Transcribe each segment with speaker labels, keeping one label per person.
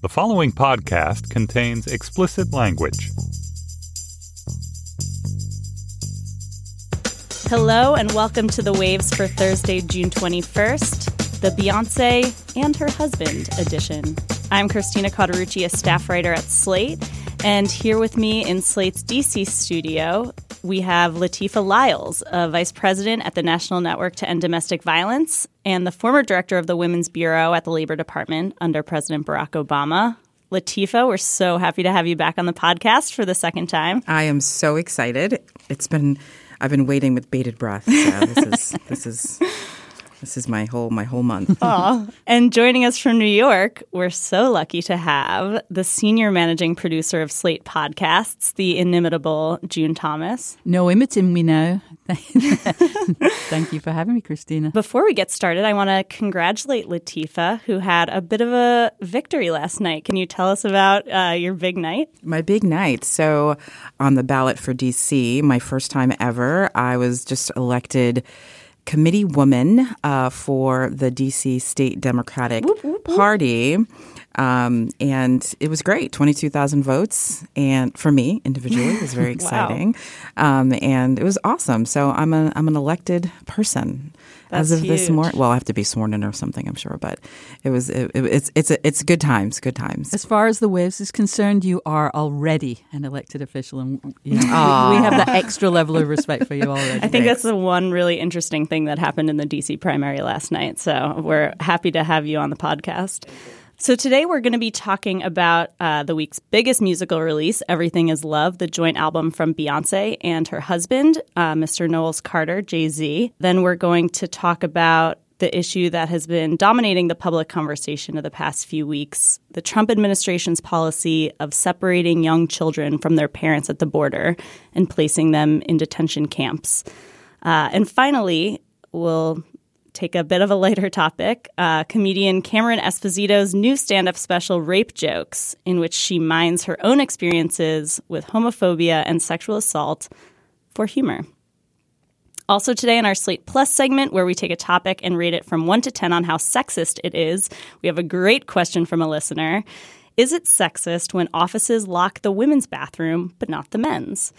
Speaker 1: The following podcast contains explicit language.
Speaker 2: Hello, and welcome to the Waves for Thursday, June 21st, the Beyonce and her husband edition. I'm Christina Cauterucci, a staff writer at Slate, and here with me in Slate's DC studio, we have Latifa Lyles, a vice president at the National Network to End Domestic Violence and the former director of the Women's Bureau at the Labor Department under President Barack Obama. Latifa, we're so happy to have you back on the podcast for the second time.
Speaker 3: I am so excited. It's been I've been waiting with bated breath. So this is this is this is my whole my whole month.
Speaker 2: Aw. And joining us from New York, we're so lucky to have the senior managing producer of Slate Podcasts, the inimitable June Thomas.
Speaker 4: No imiting me now. Thank you for having me, Christina.
Speaker 2: Before we get started, I want to congratulate Latifa, who had a bit of a victory last night. Can you tell us about uh, your big night?
Speaker 3: My big night. So on the ballot for DC, my first time ever, I was just elected committee woman uh, for the DC State Democratic Party. Um, and it was great 22,000 votes. And for me individually, it was very exciting. um, and it was awesome. So I'm, a, I'm an elected person.
Speaker 2: That's
Speaker 3: As of this morning, well, I have to be sworn in or something, I'm sure, but it was it, it- it's it's it's good times, good times.
Speaker 4: As far as the Waves is concerned, you are already an elected official, and you know, we we have that extra level of respect for you already.
Speaker 2: I think that's the one really interesting thing that happened in the DC primary last night. So we're happy to have you on the podcast. So today we're going to be talking about uh, the week's biggest musical release, "Everything Is Love," the joint album from Beyonce and her husband, uh, Mr. Knowles Carter, Jay Z. Then we're going to talk about the issue that has been dominating the public conversation of the past few weeks the Trump administration's policy of separating young children from their parents at the border and placing them in detention camps. Uh, and finally, we'll take a bit of a lighter topic. Uh, comedian Cameron Esposito's new stand up special, Rape Jokes, in which she mines her own experiences with homophobia and sexual assault for humor. Also, today in our Slate Plus segment, where we take a topic and rate it from 1 to 10 on how sexist it is, we have a great question from a listener. Is it sexist when offices lock the women's bathroom but not the men's?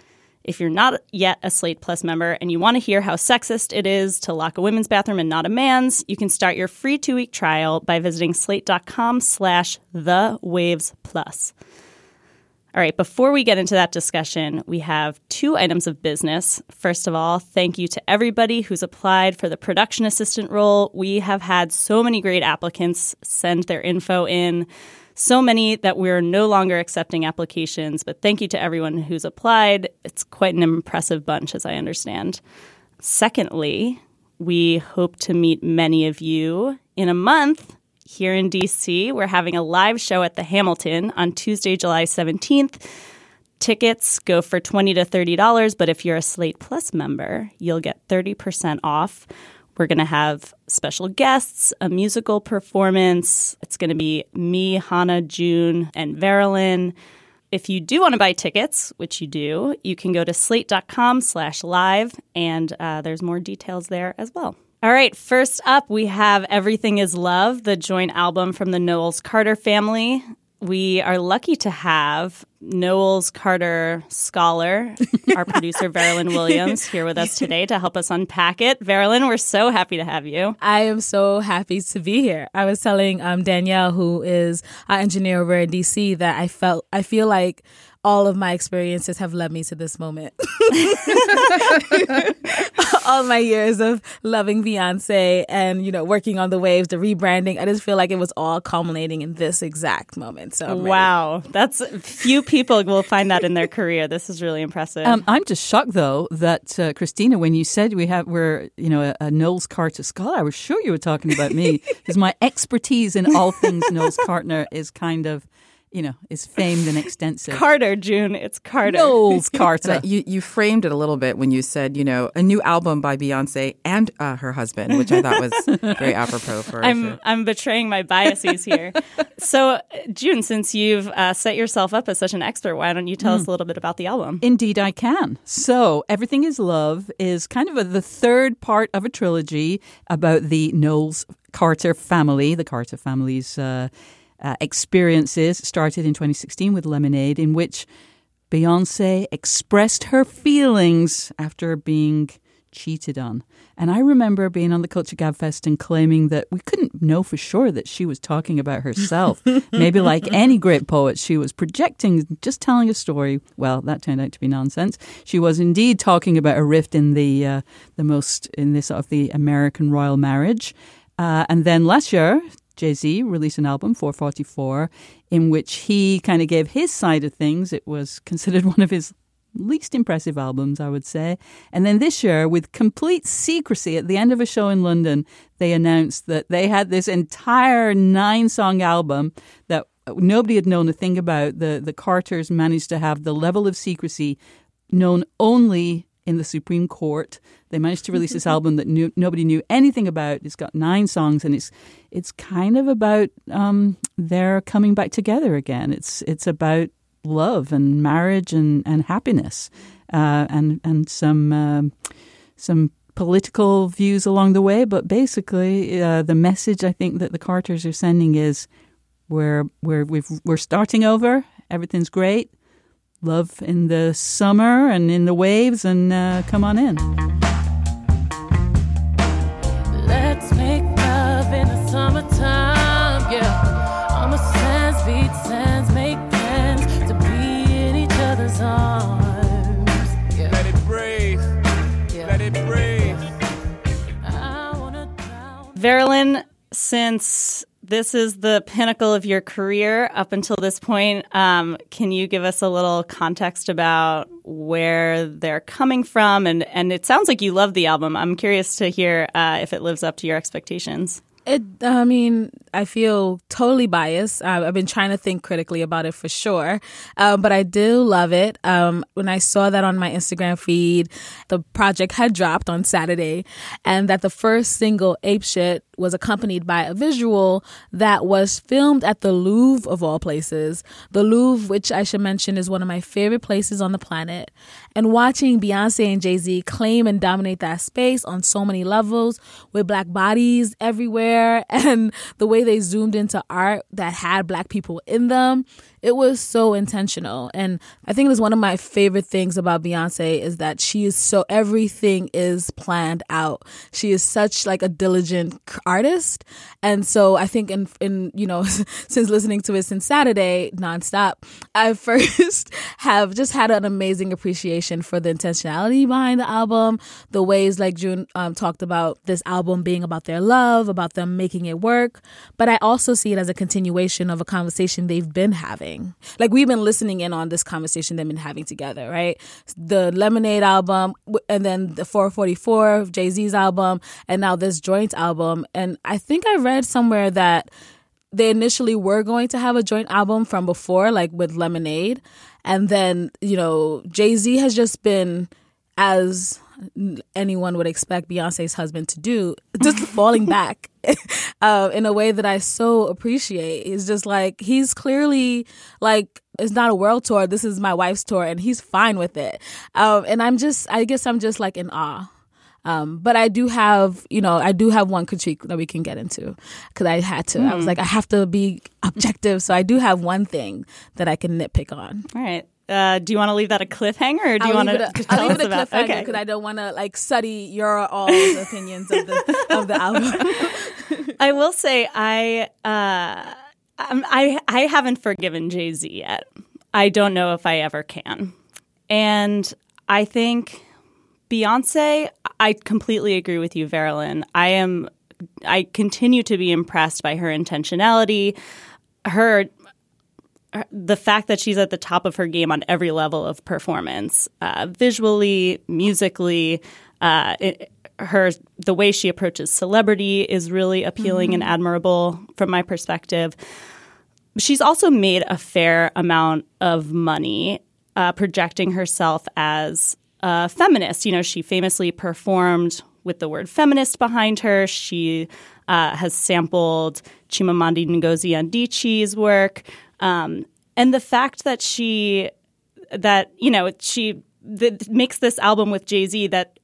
Speaker 2: If you're not yet a Slate Plus member and you want to hear how sexist it is to lock a women's bathroom and not a man's, you can start your free two-week trial by visiting slate.com slash the waves plus. All right, before we get into that discussion, we have two items of business. First of all, thank you to everybody who's applied for the production assistant role. We have had so many great applicants send their info in, so many that we're no longer accepting applications, but thank you to everyone who's applied. It's quite an impressive bunch, as I understand. Secondly, we hope to meet many of you in a month here in DC. We're having a live show at the Hamilton on Tuesday, July 17th. Tickets go for 20 to $30, but if you're a Slate Plus member, you'll get 30% off. We're going to have special guests, a musical performance. It's going to be me, Hannah, June, and Veralyn. If you do want to buy tickets, which you do, you can go to slate.com slash live, and uh, there's more details there as well. All right, first up, we have Everything is Love, the joint album from the Knowles Carter family. We are lucky to have Knowles Carter scholar, our producer, Veralyn Williams, here with us today to help us unpack it. Veralyn, we're so happy to have you.
Speaker 5: I am so happy to be here. I was telling um, Danielle, who is our engineer over in DC, that I felt I feel like all of my experiences have led me to this moment. all my years of loving Beyonce and you know working on the waves, the rebranding. I just feel like it was all culminating in this exact moment. So I'm ready.
Speaker 2: Wow, that's few people will find that in their career. This is really impressive.
Speaker 4: Um, I'm just shocked, though, that uh, Christina, when you said we have we're you know a, a Knowles Carter scholar, I was sure you were talking about me because my expertise in all things Knowles Carter is kind of you know is famed and extensive.
Speaker 2: Carter, June, it's Carter.
Speaker 4: Knowles
Speaker 3: And
Speaker 4: Carter.
Speaker 3: You you framed it a little bit when you said you know a new album by Beyonce and uh, her husband, which I thought was very apropos for. our
Speaker 2: I'm
Speaker 3: show.
Speaker 2: I'm betraying my biases here. so, uh, June, since you've uh, set yourself up as such an expert, why don't you tell us a little bit about the album?
Speaker 4: Indeed, I can. So, Everything is Love is kind of a, the third part of a trilogy about the Knowles Carter family. The Carter family's uh, uh, experiences. Started in 2016 with Lemonade, in which Beyonce expressed her feelings after being cheated on. And I remember being on the Culture Gabfest and claiming that we couldn't know for sure that she was talking about herself. Maybe like any great poet, she was projecting, just telling a story. Well, that turned out to be nonsense. She was indeed talking about a rift in the uh, the most in this sort of the American royal marriage. Uh, and then last year, Jay Z released an album, 444, in which he kind of gave his side of things. It was considered one of his least impressive albums, I would say. And then this year, with complete secrecy, at the end of a show in London, they announced that they had this entire nine song album that nobody had known a thing about. The, the Carters managed to have the level of secrecy known only in the Supreme Court. They managed to release this album that knew, nobody knew anything about. It's got nine songs, and it's it's kind of about um, their coming back together again. It's it's about love and marriage and, and happiness uh, and and some um, some political views along the way. But basically, uh, the message I think that the Carters are sending is we're we're we are starting over. Everything's great. Love in the summer and in the waves, and uh, come on in.
Speaker 6: Let's make love in the summertime, yeah. On the sands, beach sands, make plans to be in each other's arms. Yeah.
Speaker 7: Let it breathe.
Speaker 6: Yeah.
Speaker 7: Let it breathe.
Speaker 6: I wanna drown.
Speaker 2: Veralyn, since this is the pinnacle of your career up until this point, um, can you give us a little context about where they're coming from? And, and it sounds like you love the album. I'm curious to hear uh, if it lives up to your expectations.
Speaker 5: It, I mean, I feel totally biased. I've been trying to think critically about it for sure, um, but I do love it. Um, when I saw that on my Instagram feed, the project had dropped on Saturday, and that the first single, "Ape Shit," was accompanied by a visual that was filmed at the Louvre of all places. The Louvre, which I should mention, is one of my favorite places on the planet. And watching Beyonce and Jay Z claim and dominate that space on so many levels with black bodies everywhere and the way they zoomed into art that had black people in them, it was so intentional. And I think it was one of my favorite things about Beyonce is that she is so everything is planned out. She is such like a diligent artist. And so I think in in you know since listening to it since Saturday nonstop, I first have just had an amazing appreciation for the intentionality behind the album, the ways like June um, talked about this album being about their love, about them making it work. But I also see it as a continuation of a conversation they've been having. Like we've been listening in on this conversation they've been having together, right? The Lemonade album, and then the 444 Jay Z's album, and now this joint album. And I think I read somewhere that they initially were going to have a joint album from before, like with Lemonade. And then, you know, Jay Z has just been, as anyone would expect Beyonce's husband to do, just falling back uh, in a way that I so appreciate. He's just like, he's clearly like, it's not a world tour. This is my wife's tour, and he's fine with it. Um, and I'm just, I guess I'm just like in awe. Um, but I do have, you know, I do have one critique that we can get into because I had to. I was like, I have to be objective, so I do have one thing that I can nitpick on.
Speaker 2: All right. Uh, do you want to leave that a cliffhanger, or do you
Speaker 5: I'll
Speaker 2: want to tell
Speaker 5: I'll leave
Speaker 2: us
Speaker 5: it a
Speaker 2: about?
Speaker 5: cliffhanger
Speaker 2: Okay.
Speaker 5: because I don't want to like study your all's opinions of the of the album.
Speaker 2: I will say I uh, I I haven't forgiven Jay Z yet. I don't know if I ever can, and I think Beyonce. I completely agree with you, Veralyn. I am. I continue to be impressed by her intentionality, her the fact that she's at the top of her game on every level of performance, uh, visually, musically, uh, it, her the way she approaches celebrity is really appealing and admirable from my perspective. She's also made a fair amount of money uh, projecting herself as a feminist. You know, she famously performed with the word feminist behind her. She uh, has sampled Chimamanda Ngozi Adichie's work, um, and the fact that she that you know she makes this album with Jay Z that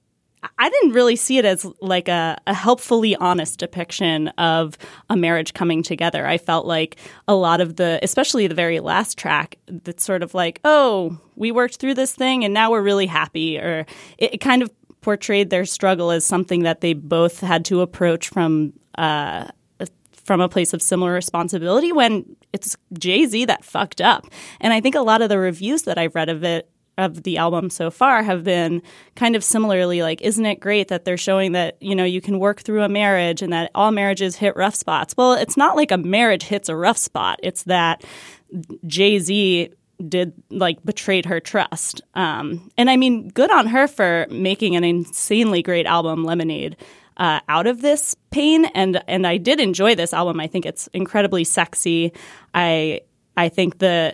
Speaker 2: I didn't really see it as like a, a helpfully honest depiction of a marriage coming together. I felt like a lot of the, especially the very last track, that's sort of like, oh, we worked through this thing and now we're really happy, or it, it kind of portrayed their struggle as something that they both had to approach from uh, from a place of similar responsibility when it's Jay Z that fucked up. And I think a lot of the reviews that I've read of it of the album so far have been kind of similarly like isn't it great that they're showing that you know you can work through a marriage and that all marriages hit rough spots? Well it's not like a marriage hits a rough spot. It's that jay-z did like betrayed her trust. Um, and i mean good on her for making an insanely great album lemonade uh, out of this pain and and i did enjoy this album i think it's incredibly sexy i i think the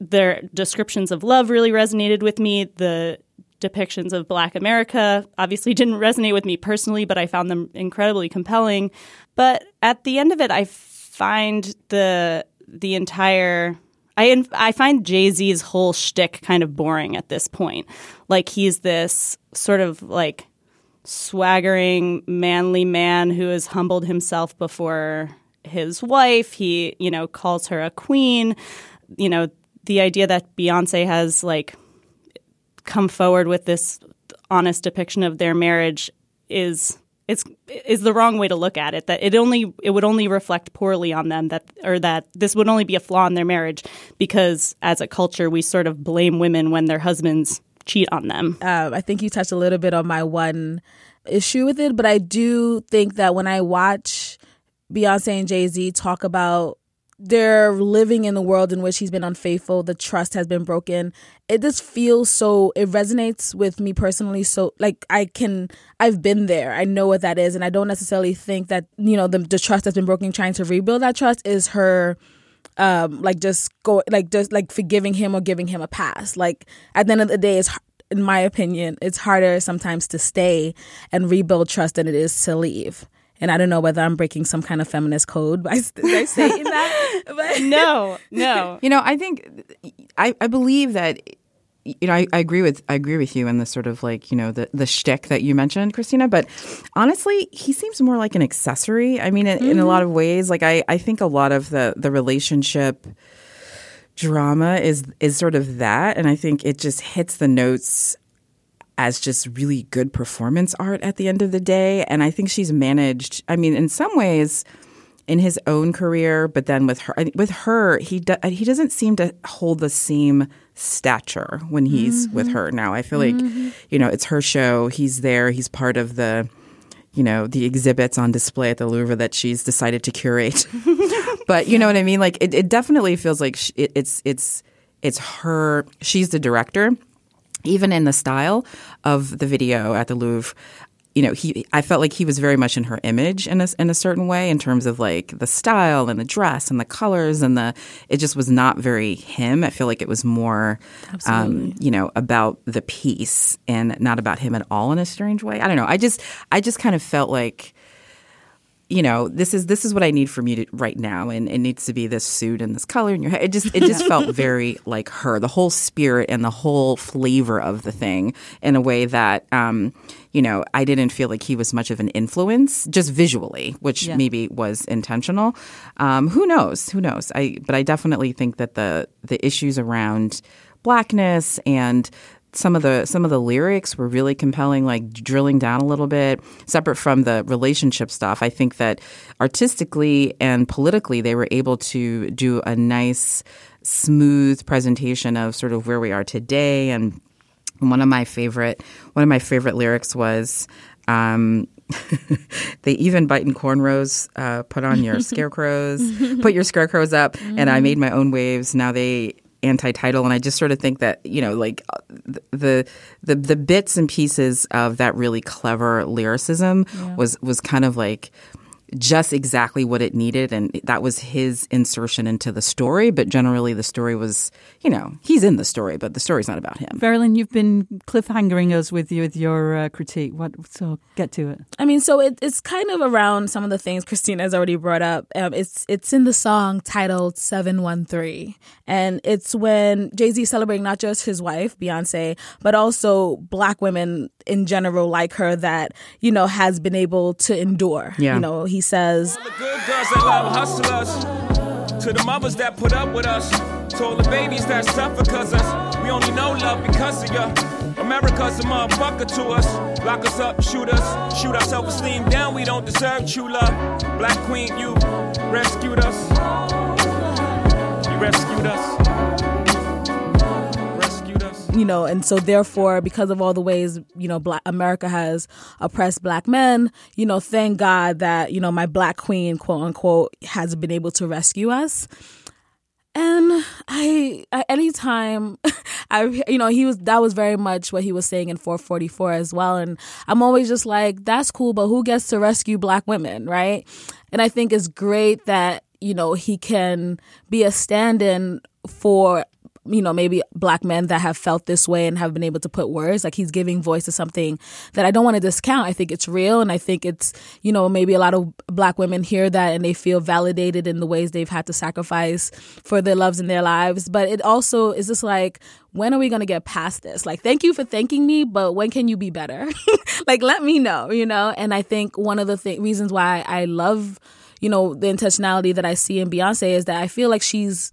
Speaker 2: their descriptions of love really resonated with me. The depictions of Black America obviously didn't resonate with me personally, but I found them incredibly compelling. But at the end of it, I find the the entire I I find Jay Z's whole shtick kind of boring at this point. Like he's this sort of like swaggering, manly man who has humbled himself before his wife. He, you know, calls her a queen you know, the idea that Beyonce has like come forward with this honest depiction of their marriage is is is the wrong way to look at it that it only it would only reflect poorly on them that or that this would only be a flaw in their marriage because as a culture we sort of blame women when their husbands cheat on them.
Speaker 5: Um, I think you touched a little bit on my one issue with it, but I do think that when I watch Beyonce and Jay Z talk about they're living in the world in which he's been unfaithful the trust has been broken it just feels so it resonates with me personally. So like i can i've been there. I know what that is. And i don't necessarily think that you know the, the trust that's been broken trying to rebuild that trust is her um like just go like just like forgiving him or giving him a pass like at the end of the day it's in my opinion it's harder sometimes to stay and rebuild trust than it is to leave and I don't know whether I'm breaking some kind of feminist code by, by saying that.
Speaker 2: But. no, no.
Speaker 3: You know, I think I, I believe that you know, I, I, agree with I agree with you in the sort of like you know the the shtick that you mentioned, Christina. But honestly, he seems more like an accessory. I mean, in, mm-hmm. in a lot of ways, like I I think a lot of the the relationship drama is is sort of that, and I think it just hits the notes as just really good performance art at the end of the day. And I think she's managed, I mean, in some ways, in his own career, but then with her, with her, he do, he doesn't seem to hold the same stature when he's mm-hmm. with her now. I feel like, mm-hmm. you know, it's her show. He's there. He's part of the, you know, the exhibits on display at the Louvre that she's decided to curate. but you know what I mean? Like, it, it definitely feels like she, it, it's it's it's her. She's the director even in the style of the video at the Louvre, you know, he I felt like he was very much in her image in a, in a certain way in terms of like the style and the dress and the colors and the it just was not very him. I feel like it was more um, you know, about the piece and not about him at all in a strange way. I don't know. I just I just kind of felt like you know, this is this is what I need from you to, right now, and it needs to be this suit and this color in your hair. It just it just felt very like her, the whole spirit and the whole flavor of the thing in a way that, um, you know, I didn't feel like he was much of an influence just visually, which yeah. maybe was intentional. Um, who knows? Who knows? I but I definitely think that the the issues around blackness and some of the some of the lyrics were really compelling like drilling down a little bit separate from the relationship stuff i think that artistically and politically they were able to do a nice smooth presentation of sort of where we are today and one of my favorite one of my favorite lyrics was um, they even bite in cornrows, uh, put on your scarecrows, put your scarecrows up, and I made my own waves. Now they anti-title and i just sort of think that you know like the the the bits and pieces of that really clever lyricism yeah. was was kind of like just exactly what it needed and that was his insertion into the story but generally the story was you know he's in the story but the story's not about him
Speaker 4: Veralyn, you've been cliffhangering us with you with your uh, critique. What? So get to it.
Speaker 5: I mean, so it, it's kind of around some of the things Christina has already brought up. Um, it's it's in the song titled Seven One Three, and it's when Jay Z celebrating not just his wife Beyonce, but also Black women in general like her that you know has been able to endure.
Speaker 3: Yeah.
Speaker 5: You know, he says.
Speaker 7: To the mothers that put up with us. To all the babies that suffer cause us. We only know love because of. America's a motherfucker to us. Lock us up, shoot us. Shoot our self esteem down. We don't deserve true love. Black Queen, you rescued us. You rescued us.
Speaker 5: You know, and so therefore, because of all the ways, you know, black America has oppressed black men, you know, thank God that, you know, my black queen, quote unquote, has been able to rescue us. And I, I anytime I, you know, he was, that was very much what he was saying in 444 as well. And I'm always just like, that's cool, but who gets to rescue black women, right? And I think it's great that, you know, he can be a stand in for you know maybe black men that have felt this way and have been able to put words like he's giving voice to something that i don't want to discount. I think it's real and i think it's you know maybe a lot of black women hear that and they feel validated in the ways they've had to sacrifice for their loves in their lives. But it also is just like when are we going to get past this? Like thank you for thanking me but when can you be better? Like let me know you know? And i think one of the th- reasons why i love you know the intentionality that i see in beyonce is that i feel like she's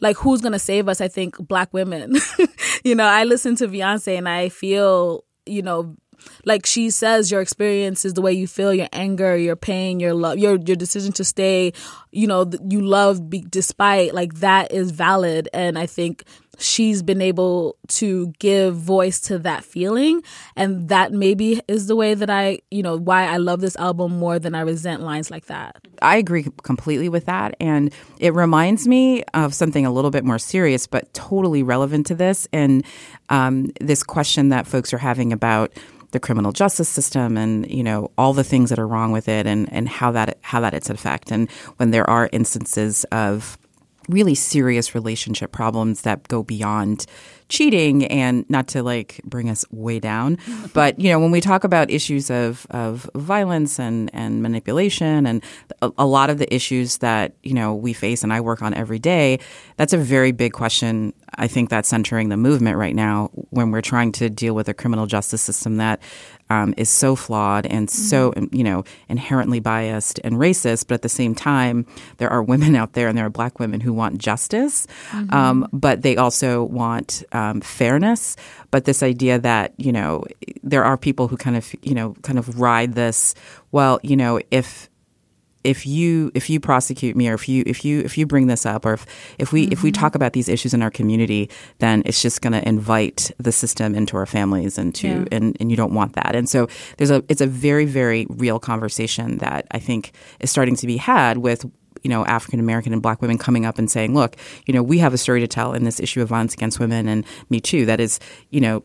Speaker 5: like who's gonna save us? I think black women. you know, I listen to Beyonce and I feel, you know, like she says your experience is the way you feel your anger your pain your love your your decision to stay you know you love be, despite like that is valid and i think she's been able to give voice to that feeling and that maybe is the way that i you know why i love this album more than i resent lines like that
Speaker 3: I agree completely with that. And it reminds me of something a little bit more serious, but totally relevant to this. And um, this question that folks are having about the criminal justice system and you know all the things that are wrong with it and and how that how that it's effect and when there are instances of really serious relationship problems that go beyond cheating and not to like bring us way down. But you know when we talk about issues of of violence and and manipulation and a, a lot of the issues that you know we face and I work on every day that's a very big question I think that's centering the movement right now when we're trying to deal with a criminal justice system that um, is so flawed and so you know inherently biased and racist. But at the same time, there are women out there and there are black women who want justice, um, but they also want um, fairness. But this idea that you know there are people who kind of you know kind of ride this. Well, you know if if you if you prosecute me or if you if you if you bring this up or if if we if we talk about these issues in our community then it's just going to invite the system into our families and to
Speaker 5: Yeah.
Speaker 3: and and you don't want that and so there's a it's a very very real conversation that I think is starting to be had with you know African American and Black women coming up and saying look you know we have a story to tell in this issue of violence against women and Me Too that is you know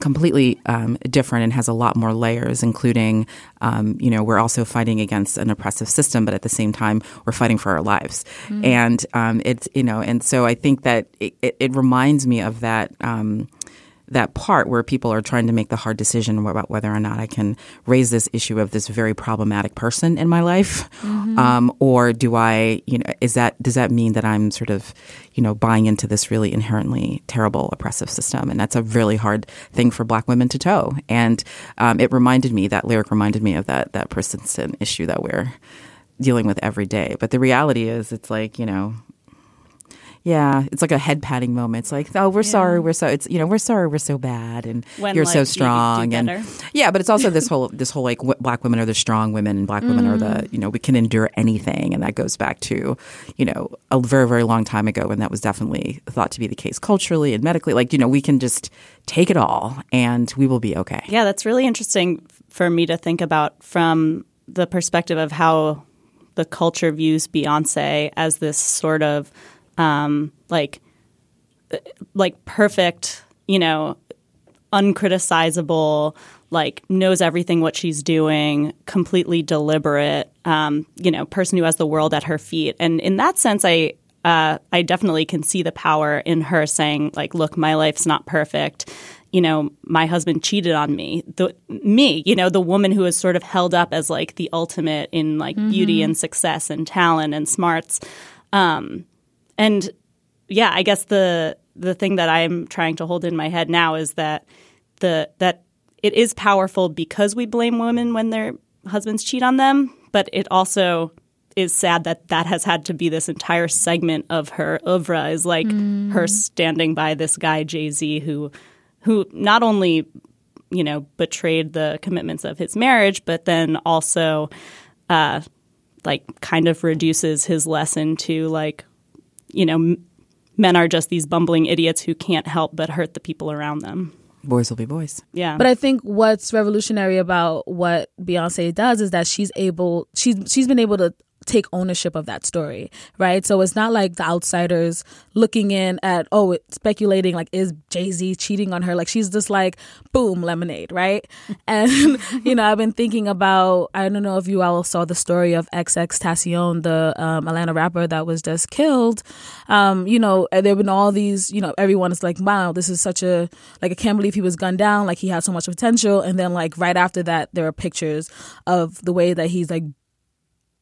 Speaker 3: completely um, different and has a lot more layers, including, um, you know, we're also fighting against an oppressive system, but at the same time, we're fighting for our lives. And um, it's, you know, and so I think that it, it, it reminds me of that. Um, that part where people are trying to make the hard decision about whether or not I can raise this issue of this very problematic person in my life, um, or do I, you know, is that does that mean that I'm sort of, you know, buying into this really inherently terrible oppressive system? And that's a really hard thing for Black women to toe. And um, it reminded me that lyric reminded me of that that persistent issue that we're dealing with every day. But the reality is, it's like you know, yeah, it's like a head patting moment. It's like, oh, we're sorry, we're so it's you know, we're sorry, we're so bad, and
Speaker 2: When,
Speaker 3: you're
Speaker 2: like,
Speaker 3: so
Speaker 2: you
Speaker 3: strong, and yeah, but it's also this whole this whole like w- black women are the strong women, and black women are the mm. you know we can endure anything, and that goes back to you know a very very long time ago, and that was definitely thought to be the case culturally and medically. Like you know, we can just take it all, and we will be okay.
Speaker 2: Yeah, that's really interesting for me to think about from the perspective of how the culture views Beyonce as this sort of um, like like perfect, you know, uncriticizable, like knows everything what she's doing, completely deliberate, um, you know, person who has the world at her feet. And in that sense, I uh, I definitely can see the power in her saying, like, look, my life's not perfect. You know, my husband cheated on me. The me, you know, the woman who is sort of held up as like the ultimate in like beauty and success and talent and smarts. Um, and yeah, I guess the the thing that I'm trying to hold in my head now is that the that it is powerful because we blame women when their husbands cheat on them, but it also is sad that that has had to be this entire segment of her oeuvre is like her standing by this guy Jay Z who who not only you know betrayed the commitments of his marriage, but then also uh, like kind of reduces his lesson to like you know men are just these bumbling idiots who can't help but hurt the people around them.
Speaker 3: Boys will be boys.
Speaker 2: Yeah,
Speaker 5: But I think what's revolutionary about what Beyonce does is that she's able she's she's been able to take ownership of that story, right? So it's not like the outsiders looking in at oh, speculating like is Jay-Z cheating on her? Like she's just like boom, lemonade, right? And you know, I've been thinking about I don't know if you all saw the story of XXXTentacion, the um, Atlanta rapper that was just killed. Um, you know, there have been all these, you know, everyone is like, wow, this is such a like I can't believe he was gunned down, like he had so much potential. And then like right after that, there are pictures of the way that he's like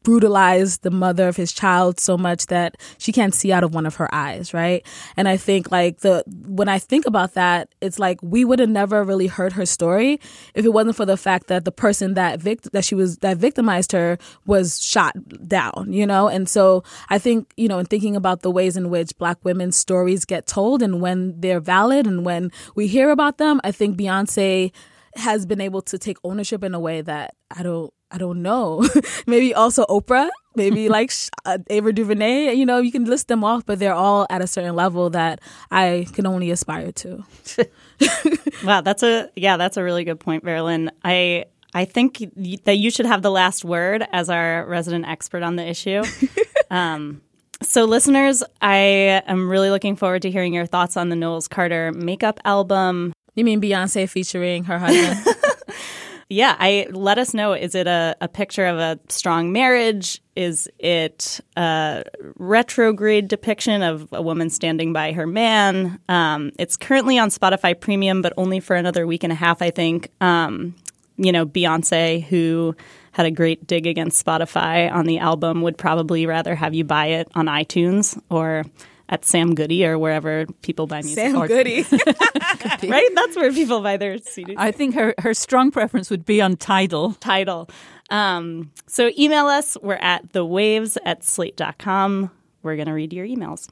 Speaker 5: brutalized the mother of his child so much that she can't see out of one of her eyes right? And i think like the when i think about that it's like we would have never really heard her story if it wasn't for the fact that the person that vict- that she was that victimized her was shot down you know? And so i think you know in thinking about the ways in which black women's stories get told and when they're valid and when we hear about them i think beyonce has been able to take ownership in a way that I don't I don't know. maybe also Oprah, maybe like uh, Ava DuVernay. You know, you can list them off, but they're all at a certain level that I can only aspire to.
Speaker 2: Wow, that's a yeah, that's a really good point, Veralyn. I I think y- that you should have the last word as our resident expert on the issue. um, so, listeners, I am really looking forward to hearing your thoughts on the Knowles Carter makeup album.
Speaker 5: You mean Beyonce featuring her husband?
Speaker 2: Yeah, I let us know. Is it a, a picture of a strong marriage? Is it a retrograde depiction of a woman standing by her man? Um, it's currently on Spotify Premium, but only for another week and a half, I think. Um, you know, Beyonce, who had a great dig against Spotify on the album, would probably rather have you buy it on iTunes or at Sam Goody or wherever people buy music.
Speaker 5: Sam
Speaker 2: Or-
Speaker 5: Goody.
Speaker 2: right? That's where people buy their CDs
Speaker 4: I think her, her strong preference would be on Tidal.
Speaker 2: title. Um, so email us. We're at the waves at slate.com. We're going to read your emails.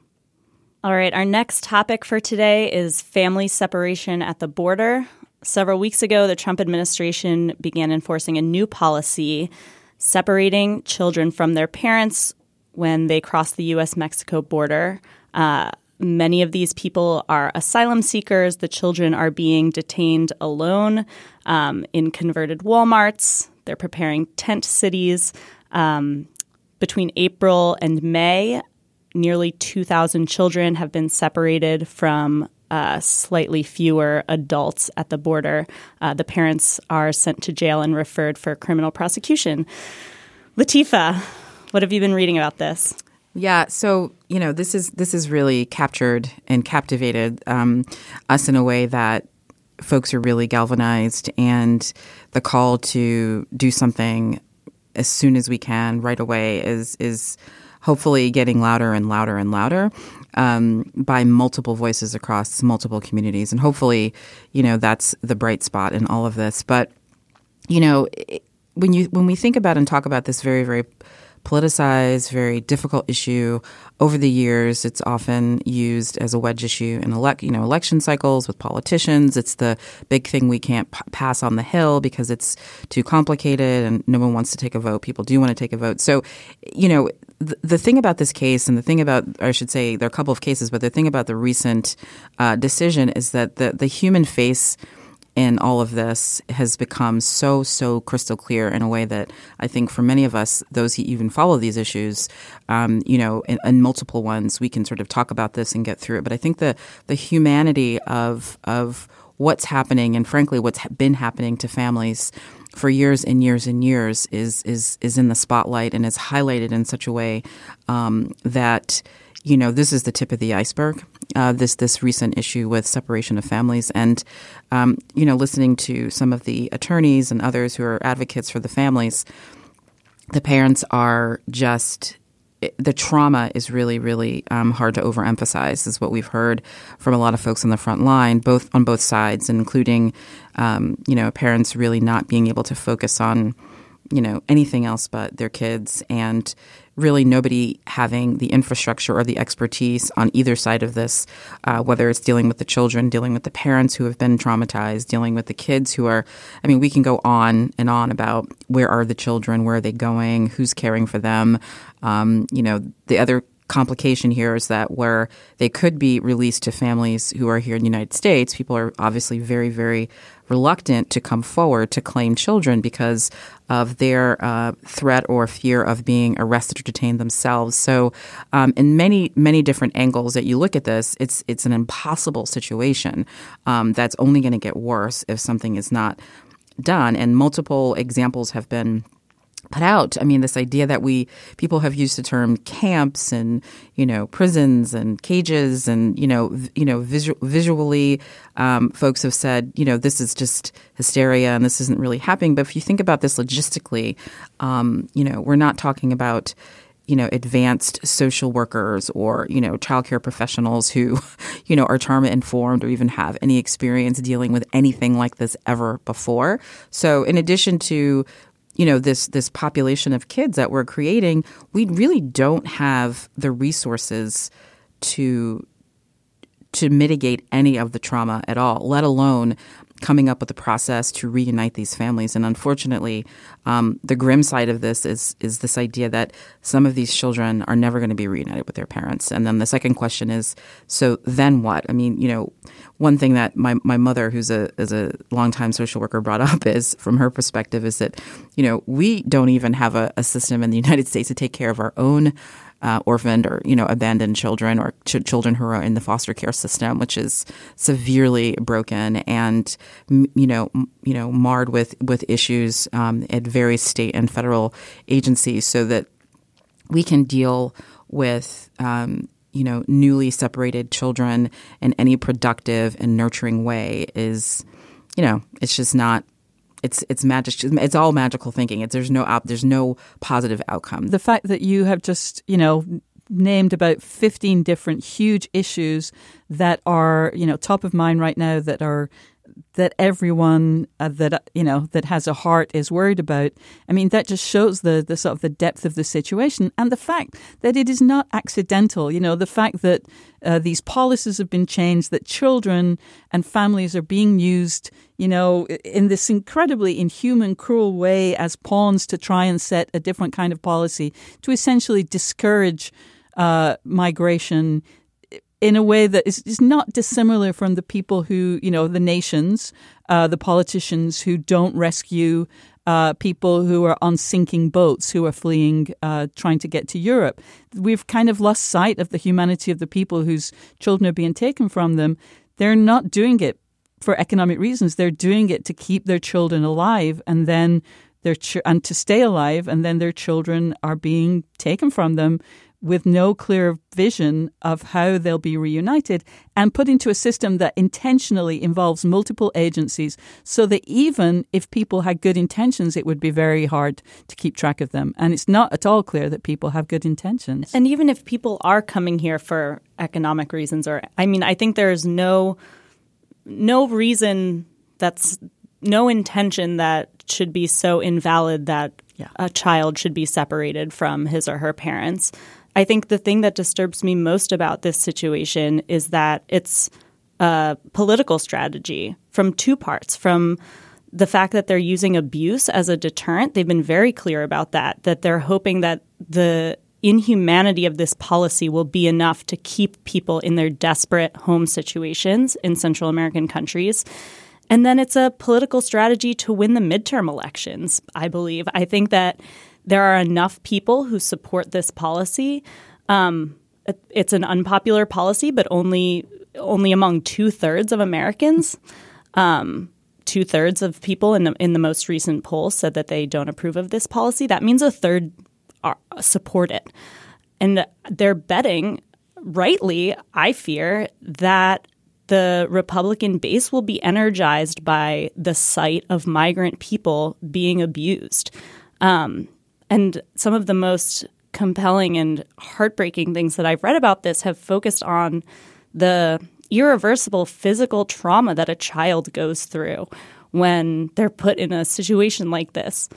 Speaker 2: All right. Our next topic for today is family separation at the border. Several weeks ago, the Trump administration began enforcing a new policy separating children from their parents when they cross the U.S. Mexico border. Uh, many of these people are asylum seekers. The children are being detained alone um, in converted Walmarts. They're preparing tent cities. Um, between April and May, nearly 2,000 children have been separated from uh, slightly fewer adults at the border. Uh, the parents are sent to jail and referred for criminal prosecution. Latifa, what have you been reading about this?
Speaker 3: Yeah, so you know this is this is really captured and captivated um, us in a way that folks are really galvanized, and the call to do something as soon as we can right away is is hopefully getting louder and louder and louder um, by multiple voices across multiple communities, and hopefully, you know, that's the bright spot in all of this. But you know, when you when we think about and talk about this very very politicized, very difficult issue. Over the years, it's often used as a wedge issue in elect, you know, election cycles with politicians. It's the big thing we can't p- pass on the hill because it's too complicated and no one wants to take a vote. People do want to take a vote. So, you know, the, thing about this case and the thing about, I should say, there are a couple of cases, but the thing about the recent uh, decision is that the the human face in all of this has become so so crystal clear in a way that I think for many of us, those who even follow these issues, um, you know, in multiple ones, we can sort of talk about this and get through it. But I think the the humanity of of what's happening and frankly what's been happening to families for years and years and years is is is in the spotlight and is highlighted in such a way um, that you know this is the tip of the iceberg. Uh, this this recent issue with separation of families, and um, you know, listening to some of the attorneys and others who are advocates for the families, the parents are just the trauma is really, really um, hard to overemphasize. Is what we've heard from a lot of folks on the front line, both on both sides, including um, you know parents really not being able to focus on you know anything else but their kids and really nobody having the infrastructure or the expertise on either side of this, uh, whether it's dealing with the children, dealing with the parents who have been traumatized, dealing with the kids who are, I mean, we can go on and on about where are the children, where are they going, who's caring for them. Um, you know, the other complication here is that where they could be released to families who are here in the United States, people are obviously very, very reluctant to come forward to claim children because of their uh, threat or fear of being arrested or detained themselves. So, um, in many many different angles that you look at this, it's it's an impossible situation um, that's only going to get worse if something is not done. And multiple examples have been put out. I mean, this idea that we people have used the term camps and you know prisons and cages and you know you know visu- visually, um, folks have said you know this is just hysteria and this isn't really happening. But if you think about this logistically, um, you know we're not talking about you know advanced social workers or you know childcare professionals who you know are trauma informed or even have any experience dealing with anything like this ever before so in addition to you know this this population of kids that we're creating we really don't have the resources to to mitigate any of the trauma at all let alone coming up with a process to reunite these families. And unfortunately um, the grim side of this is is this idea that some of these children are never going to be reunited with their parents. And then the second question is so then what? I mean you know one thing that my, my mother, who's a is a longtime social worker, brought up is from her perspective is that you know we don't even have a, a system in the United States to take care of our own uh, orphaned or you know abandoned children or ch- children who are in the foster care system, which is severely broken and you know m- you know marred with with issues um, at various state and federal agencies, so that we can deal with um, you know, newly separated children in any productive and nurturing way is, you know, it's just not. It's it's magic. It's all magical thinking. It's there's no out. There's no positive outcome.
Speaker 4: The fact that you have just you know named about 15 different huge issues that are you know top of mind right now that are that everyone uh, that you know that has a heart is worried about. I mean, that just shows the the sort of the depth of the situation and the fact that it is not accidental. You know, the fact that uh, these policies have been changed, that children and families are being used, you know, in this incredibly inhuman, cruel way as pawns to try and set a different kind of policy to essentially discourage uh, migration in a way that is, is not dissimilar from the people who, you know, the nations, uh, the politicians who don't rescue uh, people who are on sinking boats who are fleeing, uh, trying to get to Europe. We've kind of lost sight of the humanity of the people whose children are being taken from them. They're not doing it for economic reasons. They're doing it to keep their children alive, and then their ch- and to stay alive, and then their children are being taken from them with no clear vision of how they'll be reunited and put into a system that intentionally involves multiple agencies so that even if people had good intentions, it would be very hard to keep track of them. And it's not at all clear that people have good intentions.
Speaker 2: And even if people are coming here for economic reasons or I mean, I think there's no no reason that's no intention that should be so invalid that
Speaker 4: Yeah.
Speaker 2: a child should be separated from his or her parents. I think the thing that disturbs me most about this situation is that it's a political strategy from two parts from the fact that they're using abuse as a deterrent. They've been very clear about that, that they're hoping that the inhumanity of this policy will be enough to keep people in their desperate home situations in Central American countries. And then it's a political strategy to win the midterm elections, I believe. I think that there are enough people who support this policy. Um, it- it's an unpopular policy, but only only among two thirds of Americans. Um, Two thirds of people in the, in the most recent poll said that they don't approve of this policy. That means a third are, support it. And they're betting, rightly, I fear, that the Republican base will be energized by the sight of migrant people being abused. Um, and some of the most compelling and heartbreaking things that I've read about this have focused on the irreversible physical trauma that a child goes through when they're put in a situation like this.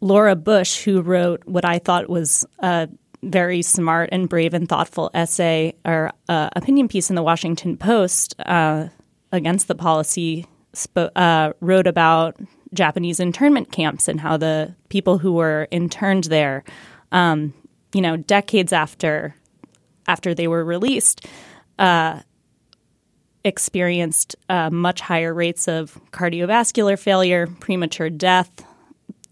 Speaker 2: Laura Bush, who wrote what I thought was a very smart and brave and thoughtful essay or uh, opinion piece in the Washington Post uh, against the policy, uh, wrote about Japanese internment camps and how the people who were interned there, um, you know, decades after after they were released, uh, experienced uh, much higher rates of cardiovascular failure, premature death.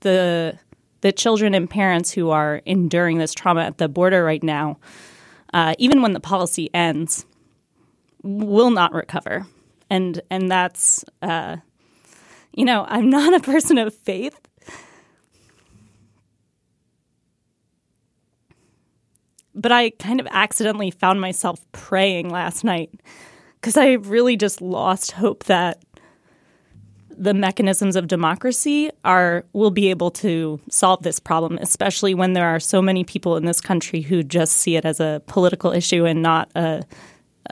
Speaker 2: The the children and parents who are enduring this trauma at the border right now, uh, even when the policy ends, will not recover, and and that's uh, you know I'm not a person of faith. But I kind of accidentally found myself praying last night because I really just lost hope that the mechanisms of democracy are will be able to solve this problem, especially when there are so many people in this country who just see it as a political issue and not a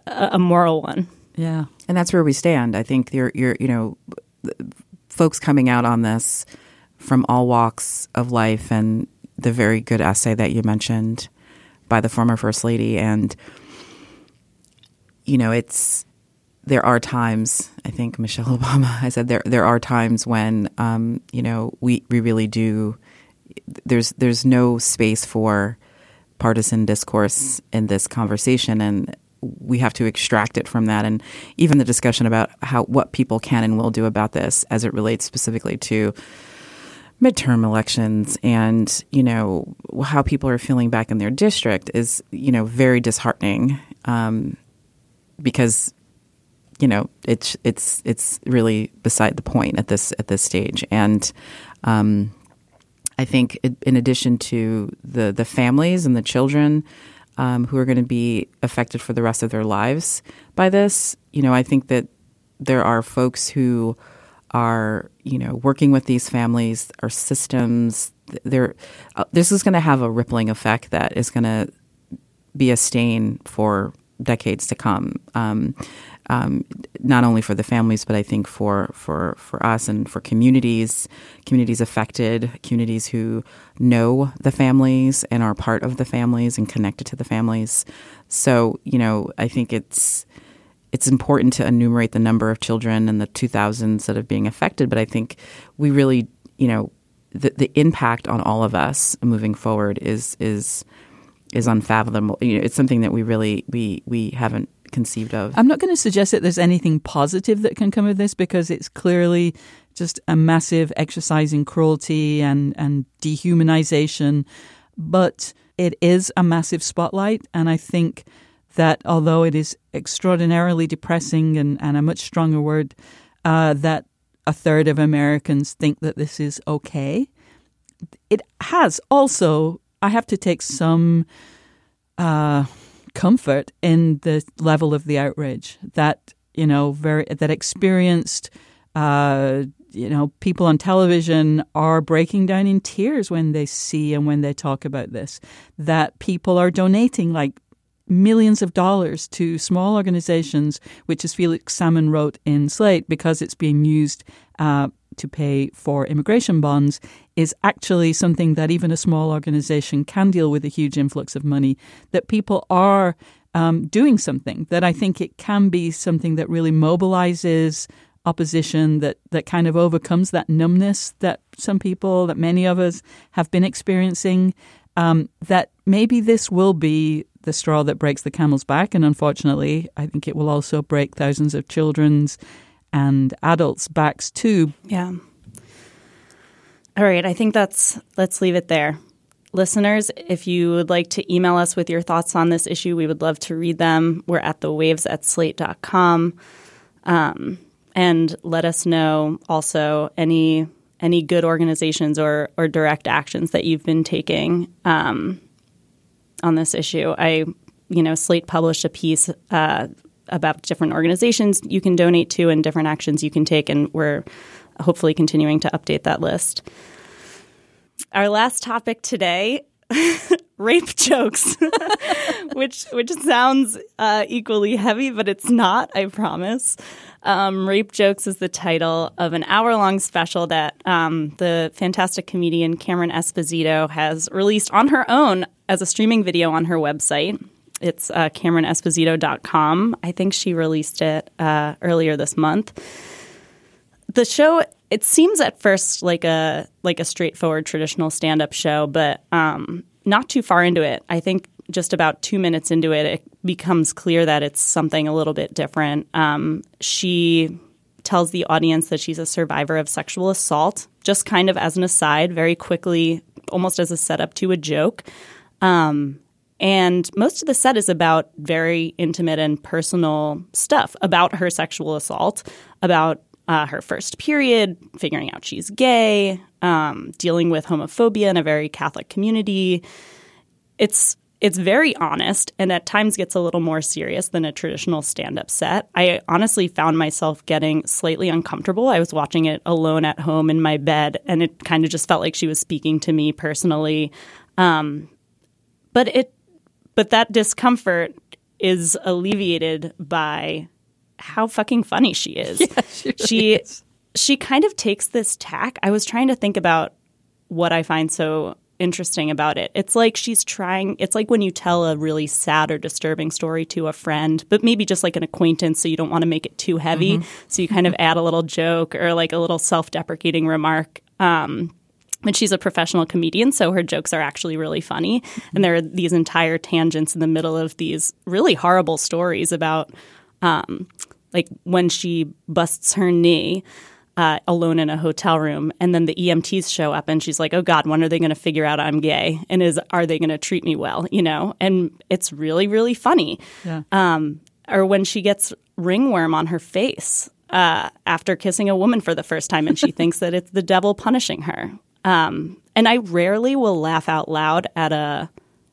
Speaker 2: a moral one.
Speaker 4: Yeah,
Speaker 3: and that's where we stand. I think you're, you're you know, folks coming out on this from all walks of life, and the very good essay that you mentioned by the former first lady, and you know, it's there are times. I think Michelle Obama. I said there there are times when um, you know we we really do. There's there's no space for partisan discourse in this conversation, and we have to extract it from that. And even the discussion about how what people can and will do about this, as it relates specifically to midterm elections and you know how people are feeling back in their district is you know very disheartening um, because you know it's it's it's really beside the point at this at this stage and um, I think in addition to the the families and the children um, who are going to be affected for the rest of their lives by this you know I think that there are folks who are you know working with these families our systems there uh, this is going to have a rippling effect that is going to be a stain for decades to come. Um, um, not only for the families, but I think for for for us and for communities, communities affected, communities who know the families and are part of the families and connected to the families. So you know, I think it's it's important to enumerate the number of children in the 2000s that are being affected, but I think we really, you know, the the impact on all of us moving forward is is is unfathomable. You know, it's something that we really we we haven't conceived of.
Speaker 4: I'm not going to suggest that there's anything positive that can come of this because it's clearly just a massive exercise in cruelty and and dehumanization, but it is a massive spotlight, and I think that although it is extraordinarily depressing and, and a much stronger word, uh, that a third of Americans think that this is okay. It has also I have to take some uh, comfort in the level of the outrage that you know very that experienced uh, you know people on television are breaking down in tears when they see and when they talk about this that people are donating like millions of dollars to small organizations, which, as Felix Salmon wrote in Slate, because it's being used uh, to pay for immigration bonds, is actually something that even a small organization can deal with a huge influx of money. That people are um, doing something, that I think it can be something that really mobilizes opposition that, that kind of overcomes that numbness that some people, that many of us have been experiencing. Um, that maybe this will be the straw that breaks the camel's back. And unfortunately, I think it will also break thousands of children's and adults' backs too.
Speaker 2: Yeah. All right. I think that's, let's leave it there. Listeners, if you would like to email us with your thoughts on this issue, we would love to read them. We're at the waves at slate.com. Um, and let us know also any any good organizations or or direct actions that you've been taking um, on this issue. I, you know, Slate published a piece uh, about different organizations you can donate to and different actions you can take, and we're hopefully continuing to update that list. Our last topic today rape jokes, which which sounds uh, equally heavy, but it's not. I promise. Um, rape jokes is the title of an hour long special that um, the fantastic comedian Cameron Esposito has released on her own as a streaming video on her website. It's uh, CameronEsposito.com. I think she released it uh, earlier this month. The show it seems at first like a like a straightforward traditional stand up show, but um, not too far into it. I think just about two minutes into it, it becomes clear that it's something a little bit different. Um, she tells the audience that she's a survivor of sexual assault, just kind of as an aside, very quickly, almost as a setup to a joke. Um, and most of the set is about very intimate and personal stuff about her sexual assault, about uh, her first period, figuring out she's gay, um, dealing with homophobia in a very Catholic community. It's it's very honest and at times gets a little more serious than a traditional stand-up set. I honestly found myself getting slightly uncomfortable. I was watching it alone at home in my bed and it kind of just felt like she was speaking to me personally. Um, but it but that discomfort is alleviated by how fucking funny she is.
Speaker 4: Yeah, she really
Speaker 2: she
Speaker 4: is.
Speaker 2: she kind of takes this tack. I was trying to think about what I find so interesting about it. It's like she's trying it's like when you tell a really sad or disturbing story to a friend, but maybe just like an acquaintance so you don't want to make it too heavy. So you kind of add a little joke or like a little self-deprecating remark. Um and she's a professional comedian, so her jokes are actually really funny. And there are these entire tangents in the middle of these really horrible stories about um, like when she busts her knee uh, alone in a hotel room, and then the EMTs show up, and she's like, "Oh God, when are they going to figure out I'm gay? And is are they going to treat me well? You know?" And it's really, really funny.
Speaker 4: Yeah.
Speaker 2: Um, or when she gets ringworm on her face uh, after kissing a woman for the first time, and she thinks that it's the devil punishing her. Um, and I rarely will laugh out loud at a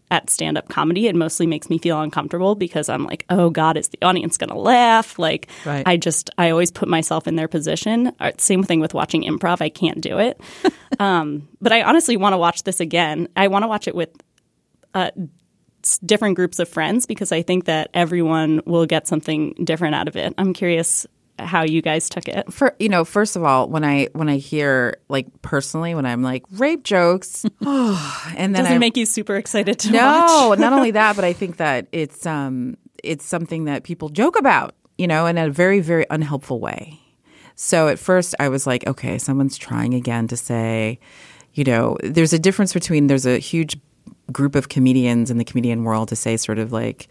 Speaker 2: at stand up comedy. It mostly makes me feel uncomfortable because I'm like, oh God, is the audience going to laugh? Like,
Speaker 4: Right.
Speaker 2: I just, I always put myself in their position. Uh, Same thing with watching improv. I can't do it. um, but I honestly want to watch this again. I want to watch it with uh, different groups of friends because I think that everyone will get something different out of it. I'm curious how you guys took it.
Speaker 3: For you know, first of all, when I when I hear like personally when I'm like rape jokes, and then
Speaker 2: Does it
Speaker 3: I
Speaker 2: make you super excited to
Speaker 3: no, not only that, but I think that it's um it's something that people joke about, you know, in a very very unhelpful way. So at first I was like, okay, someone's trying again to say, you know, there's a difference between there's a huge group of comedians in the comedian world to say sort of like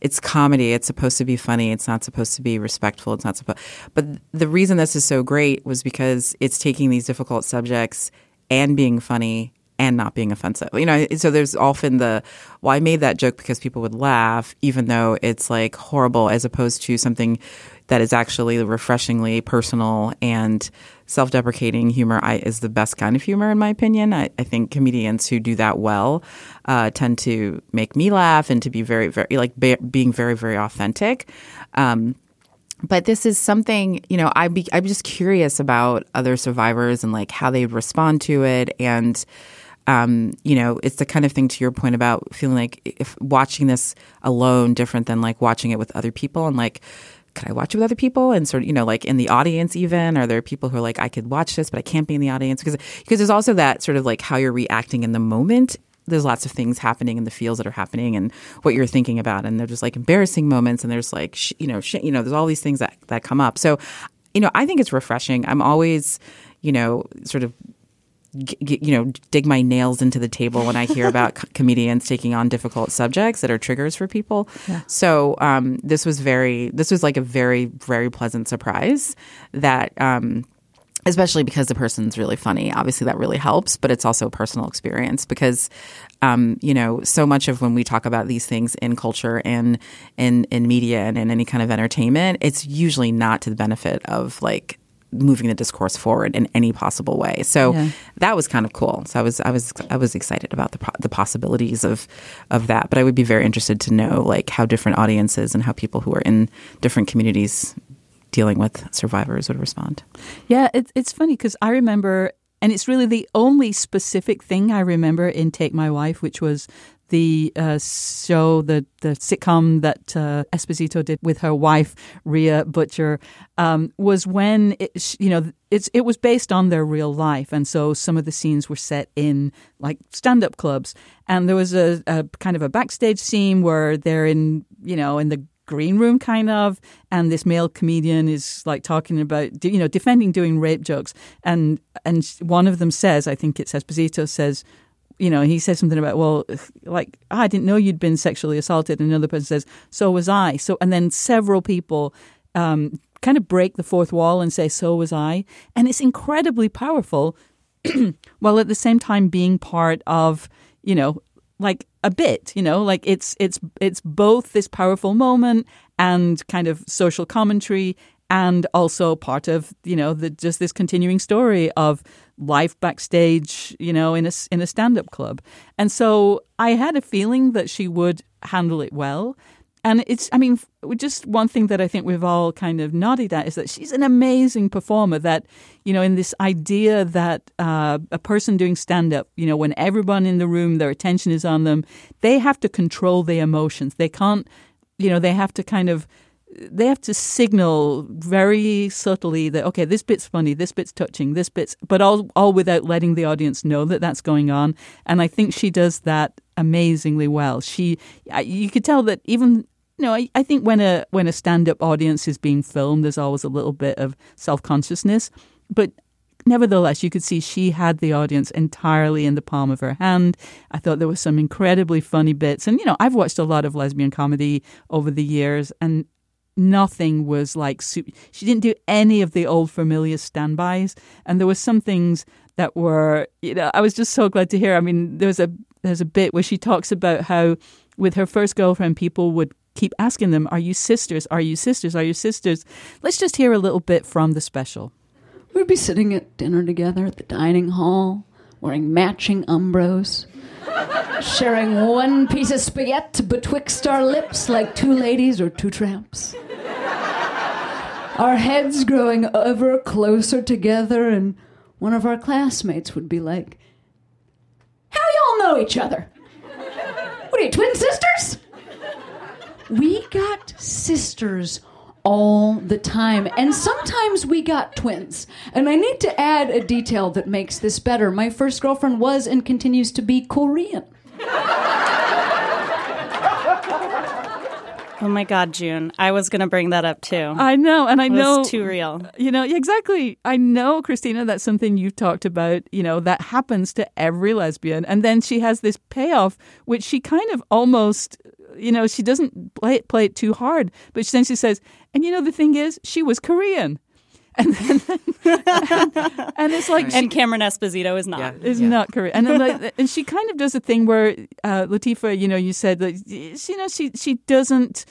Speaker 3: it's comedy it's supposed to be funny it's not supposed to be respectful it's not supposed but the reason this is so great was because it's taking these difficult subjects and being funny and not being offensive you know so there's often the well i made that joke because people would laugh even though it's like horrible as opposed to something that is actually refreshingly personal and self-deprecating humor. I, is the best kind of humor in my opinion. I, I think comedians who do that well uh, tend to make me laugh and to be very very like be, being very very authentic. Um, but this is something you know I be, I'm just curious about other survivors and like how they respond to it. And um, you know it's the kind of thing to your point about feeling like if watching this alone different than like watching it with other people and like could I watch it with other people? And sort of you know like in the audience even? Are there people who are like I could watch this but I can't be in the audience? Because because there's also that sort of like how you're reacting in the moment. There's lots of things happening in the fields that are happening and what you're thinking about. And they're just like embarrassing moments and there's like sh- you know sh- you know there's all these things that that come up. So you know I think it's refreshing. I'm always you know sort of g- g- you know dig my nails into the table when I hear about co- comedians taking on difficult subjects that are triggers for people. So um, this was very this was like a very very pleasant surprise that. Um, especially because the person's really funny. Obviously, that really helps, but it's also a personal experience because, um, you know, so much of when we talk about these things in culture and in in media and in any kind of entertainment, it's usually not to the benefit of like moving the discourse forward in any possible way. So
Speaker 4: Yeah.
Speaker 3: that was kind of cool. So I was I was I was excited about the the possibilities of of that. But I would be very interested to know like how different audiences and how people who are in different communities dealing with survivors would respond.
Speaker 4: Yeah, it, it's funny because I remember, and it's really the only specific thing I remember in Take My Wife, which was the uh, show, the the sitcom that uh, Esposito did with her wife Rhea Butcher, um, was when it, you know it's it was based on their real life, and so some of the scenes were set in like stand up clubs, and there was a, a kind of a backstage scene where they're in you know in the green room kind of. And this male comedian is like talking about you know defending doing rape jokes. And and one of them says i think it's esposito says you know he says something about well like "Ah, i didn't know you'd been sexually assaulted. And another person says so was i. So and then several people um, kind of break the fourth wall and say so was i. And it's incredibly powerful while at the same time being part of you know like a bit you know like it's it's it's both this powerful moment and kind of social commentary and also part of you know the just this continuing story of life backstage you know in a in a stand up club and so i had a feeling that she would handle it well and it's, I mean, just one thing that I think we've all kind of nodded at is that she's an amazing performer. That, you know, in this idea that uh, a person doing stand up, you know, when everyone in the room, their attention is on them, they have to control their emotions. They can't, you know, they have to kind of, they have to signal very subtly that okay this bit's funny this bit's touching this bit's but all all without letting the audience know that that's going on and i think she does that amazingly well she you could tell that even you know i, I think when a when a stand-up audience is being filmed there's always a little bit of self-consciousness but nevertheless, you could see she had the audience entirely in the palm of her hand. I thought there were some incredibly funny bits. And, you know, I've watched a lot of lesbian comedy over the years, and nothing was like, su- she didn't do any of the old familiar standbys. And there were some things that were, you know, I was just so glad to hear. I mean, there's a, there's a bit where she talks about how with her first girlfriend, people would keep asking them, Are you sisters? Are you sisters? Are you sisters? Let's just hear a little bit from the special.
Speaker 8: We'd be sitting at dinner together at the dining hall, wearing matching umbros, sharing one piece of spaghetti betwixt our lips like two ladies or two tramps. Our heads growing ever closer together, and one of our classmates would be like, How y'all know each other? What are you, twin sisters? We got sisters all the time, and sometimes we got twins. And I need to add a detail that makes this better. My first girlfriend was and continues to be Korean.
Speaker 2: Oh my God, June. I was going to bring that up too.
Speaker 4: I know, and I
Speaker 2: it
Speaker 4: know
Speaker 2: was too real.
Speaker 4: You know, exactly. I know, Christina, that's something you've talked about, you know, that happens to every lesbian. And then she has this payoff, which she kind of almost, you know, she doesn't play it, play it too hard. But then she says, and you know, the thing is, she was Korean. And then, and it's like,
Speaker 2: And Cameron Esposito is not.
Speaker 3: Yeah.
Speaker 4: is not Korean. And then, like, and she kind of does a thing where uh, Latifa, you know, you said that she, you know she she doesn't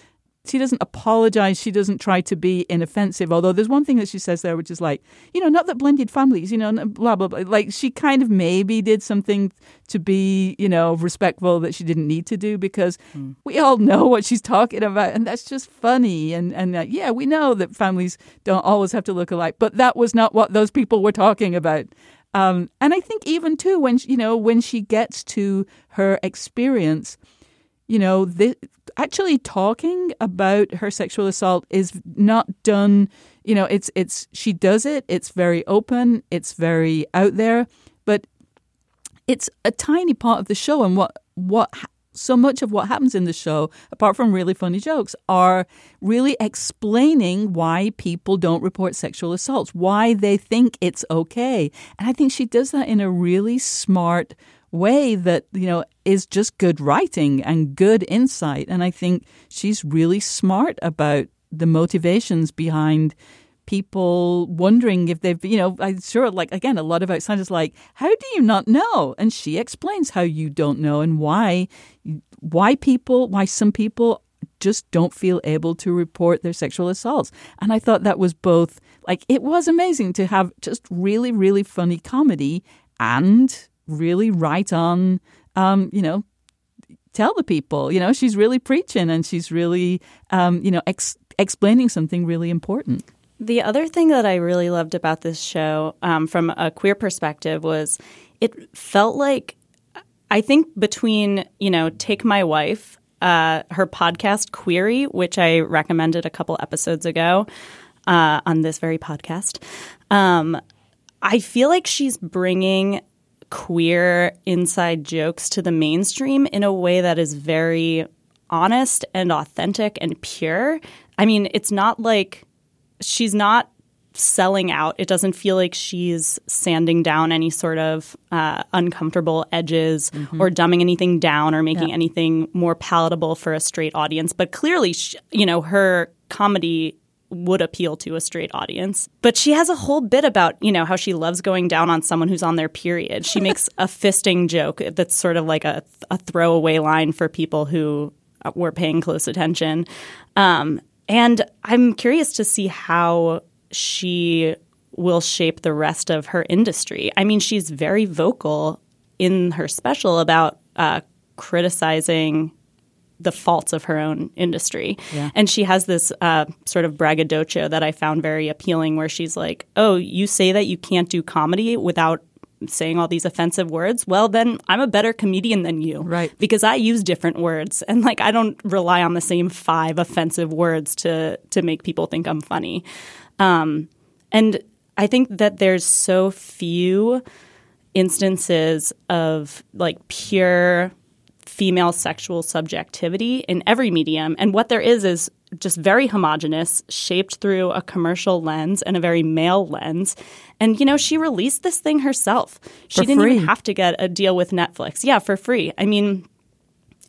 Speaker 4: she doesn't apologize. She doesn't try to be inoffensive. Although there's one thing that she says there, which is like, you know, not that blended families, you know, blah blah blah. Like she kind of maybe did something to be, you know, respectful that she didn't need to do because we all know what she's talking about, and that's just funny. And and uh, yeah, we know that families don't always have to look alike, but that was not what those people were talking about. Um, and I think even too when she- you know when she gets to her experience, you know, thi- actually talking about her sexual assault is not done. You know, it's it's she does it. It's very open. It's very out there, but it's a tiny part of the show. And what what so much of what happens in the show, apart from really funny jokes, are really explaining why people don't report sexual assaults, why they think it's okay. And I think she does that in a really smart way that, you know, is just good writing and good insight. And I think she's really smart about the motivations behind people wondering if they've, you know, I'm sure, like, again, a lot of outsiders like, how do you not know? And she explains how you don't know and why, why people, why some people just don't feel able to report their sexual assaults. And I thought that was both, like, it was amazing to have just really, really funny comedy and really right on, um, you know, tell the people, you know, she's really preaching and she's really, um, you know, ex- explaining something really important.
Speaker 2: The other thing that I really loved about this show, um, from a queer perspective, was it felt like I think between you know Take My Wife, uh, her podcast Queery, which I recommended a couple episodes ago uh, on this very podcast, um, I feel like she's bringing queer inside jokes to the mainstream in a way that is very honest and authentic and pure. I mean, it's not like she's not selling out. It doesn't feel like she's sanding down any sort of uh, uncomfortable edges or dumbing anything down or making anything more palatable for a straight audience. But clearly, sh you know, her comedy would appeal to a straight audience. But she has a whole bit about, you know, how she loves going down on someone who's on their period. She makes a fisting joke that's sort of like a, a throwaway line for people who uh, were paying close attention. Um, and I'm curious to see how she will shape the rest of her industry. I mean, she's very vocal in her special about uh, criticizing the faults of her own industry. And she has this uh, sort of braggadocio that I found very appealing, where she's like, Oh, you say that you can't do comedy without saying all these offensive words. Well, then I'm a better comedian than you.
Speaker 4: Right.
Speaker 2: Because I use different words. And like, I don't rely on the same five offensive words to, to make people think I'm funny. Um, and I think that there's so few instances of like pure female sexual subjectivity in every medium. And what there is is just very homogenous, shaped through a commercial lens and a very male lens. And, you know, she released this thing herself. She
Speaker 4: For
Speaker 2: didn't even have to get a deal with Netflix. Yeah, for free. I mean,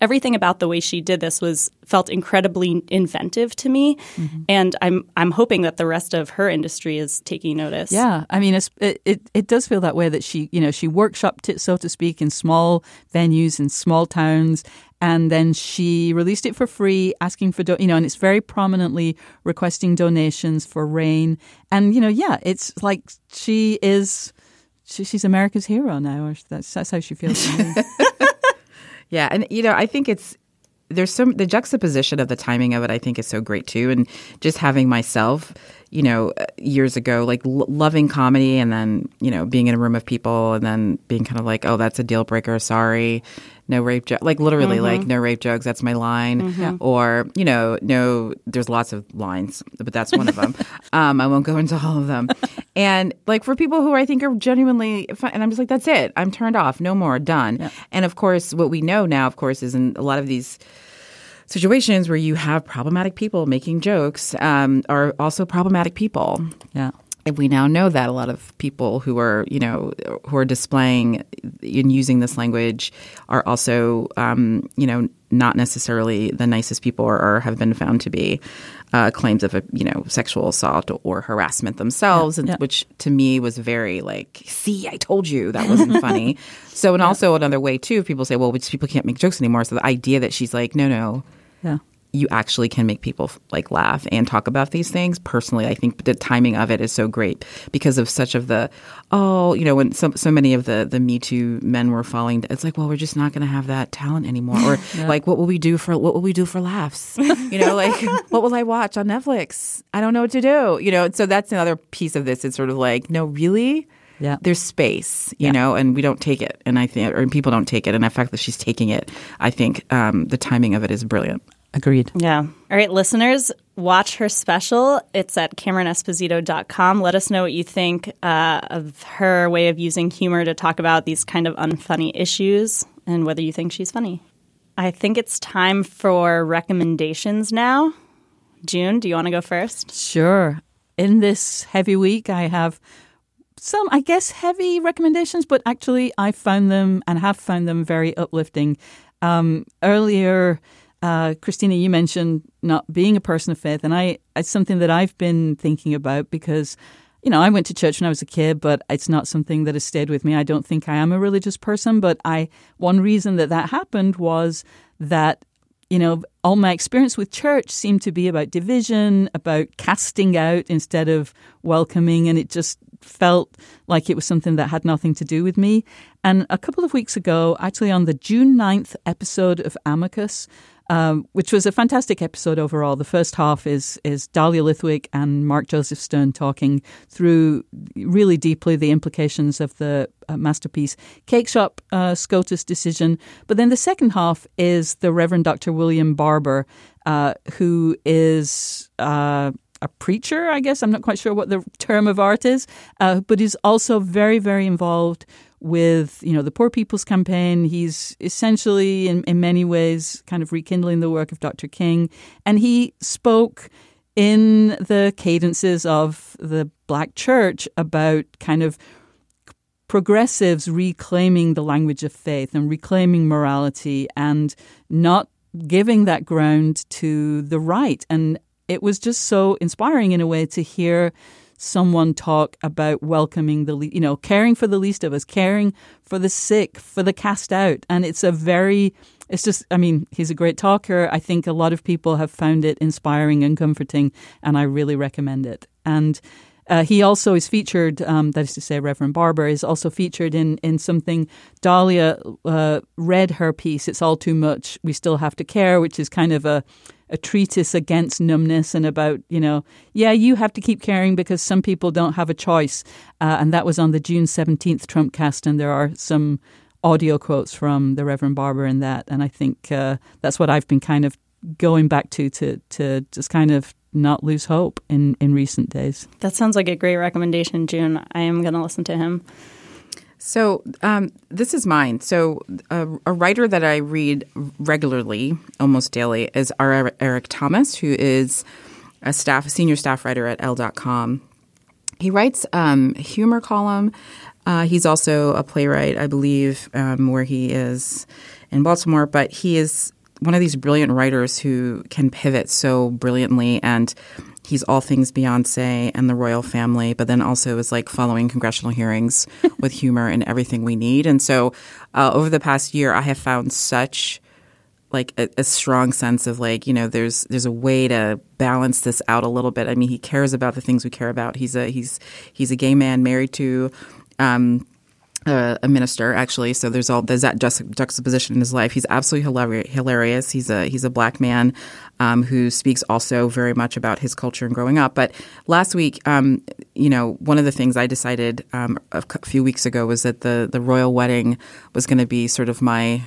Speaker 2: everything about the way she did this was felt incredibly inventive to me.
Speaker 4: Mm-hmm.
Speaker 2: And I'm I'm hoping that the rest of her industry is taking notice.
Speaker 4: Yeah, I mean, it's, it, it it does feel that way that she, you know, she workshopped it, so to speak, in small venues in small towns, and then she released it for free, asking for, do- you know, and it's very prominently requesting donations for RAINN, and you know, yeah, it's like she is, she, she's America's hero now, or that's that's how she feels.
Speaker 3: Yeah, and you know, I think it's there's some the juxtaposition of the timing of it. I think is so great too, and just having myself, you know, uh, years ago, like l- loving comedy, and then you know being in a room of people, and then being kind of like, oh, that's a deal breaker. Sorry, no rape joke. Like literally, like no rape jokes. That's my line. Or you know, no. There's lots of lines, but that's one of them. um, I won't go into all of them. And like for people who I think are genuinely fun, and I'm just like, that's it. I'm turned off. No more. Done. And of course, what we know now, of course, is in a lot of these situations where you have problematic people making jokes um, are also problematic people.
Speaker 4: yeah.
Speaker 3: And we now know that a lot of people who are, you know, who are displaying and using this language are also, um, you know, not necessarily the nicest people or, or have been found to be uh, claims of, a, you know, sexual assault or harassment themselves, and
Speaker 4: yeah.
Speaker 3: which to me was very like, see, I told you that wasn't funny. so, and also another way too, people say, well, people can't make jokes anymore. So the idea that she's like, no, no,
Speaker 4: Yeah.
Speaker 3: You actually can make people like laugh and talk about these things. Personally, I think the timing of it is so great because of such of the oh, you know, when so so many of the the Me Too men were falling. It's like, well, we're just not going to have that talent anymore, or like, what will we do for what will we do for laughs? You know, like what will I watch on Netflix? I don't know what to do. You know, so that's another piece of this. It's sort of like, no, really.
Speaker 4: Yeah.
Speaker 3: There's space, you know, and we don't take it. And I think, or people don't take it. And the fact that she's taking it, I think um, the timing of it is brilliant.
Speaker 4: Agreed.
Speaker 2: Yeah. All right, listeners, watch her special. It's at CameronEsposito.com. Let us know what you think uh, of her way of using humor to talk about these kind of unfunny issues and whether you think she's funny. I think it's time for recommendations now. June, do you want to go first?
Speaker 4: Sure. In this heavy week, I have some, I guess, heavy recommendations, but actually, I found them and have found them very uplifting. Um, earlier, uh, Christina, you mentioned not being a person of faith, and I it's something that I've been thinking about because you know, I went to church when I was a kid, but it's not something that has stayed with me. I don't think I am a religious person, but I one reason that that happened was that you know, all my experience with church seemed to be about division, about casting out instead of welcoming, and it just felt like it was something that had nothing to do with me. And a couple of weeks ago, actually on the June 9th episode of Amicus, um, which was a fantastic episode overall. The first half is is Dahlia Lithwick and Mark Joseph Stern talking through really deeply the implications of the uh, masterpiece Cake Shop uh, SCOTUS decision. But then the second half is the Reverend Dr. William Barber, uh, who is uh, a preacher, I guess. I'm not quite sure what the term of art is, uh, but is also very, very involved with you know the Poor People's Campaign. He's essentially, in, in many ways, kind of rekindling the work of Dr. King, and he spoke in the cadences of the Black Church about kind of progressives reclaiming the language of faith and reclaiming morality and not giving that ground to the right. And it was just so inspiring in a way to hear someone talk about welcoming the, you know, caring for the least of us, caring for the sick, for the cast out. And it's a very, it's just, I mean, he's a great talker. I think a lot of people have found it inspiring and comforting, and I really recommend it. And uh, he also is featured, um, that is to say, Reverend Barber is also featured in, in something Dahlia uh, read her piece, It's All Too Much, We Still Have to Care, which is kind of a a treatise against numbness and about, you know, yeah, you have to keep caring because some people don't have a choice. Uh, and that was on the June 17th Trump cast. and there are some audio quotes from the Reverend Barber in that. And I think uh, that's what I've been kind of going back to, to, to just kind of not lose hope in, in recent days.
Speaker 2: That sounds like a great recommendation, June. I am going to listen to him.
Speaker 3: So um, this is mine. So uh, a writer that I read regularly, almost daily, is R. Eric Thomas, who is a staff, a senior staff writer at Elle.com. He writes um, humor column. Uh, he's also a playwright, I believe, um, where he is in Baltimore. But he is one of these brilliant writers who can pivot so brilliantly and he's all things Beyonce and the royal family, but then also is like following congressional hearings with humor and everything we need. And so uh, over the past year, I have found such like a, a, strong sense of like you know there's there's a way to balance this out a little bit. I mean, he cares about the things we care about. He's a he's he's a gay man married to. Um, uh, a minister actually. So there's all there's that juxtaposition in his life. He's absolutely hilarious. He's a he's a black man um, who speaks also very much about his culture and growing up. But last week, um, you know, one of the things I decided um, a few weeks ago was that the the royal wedding was going to be sort of my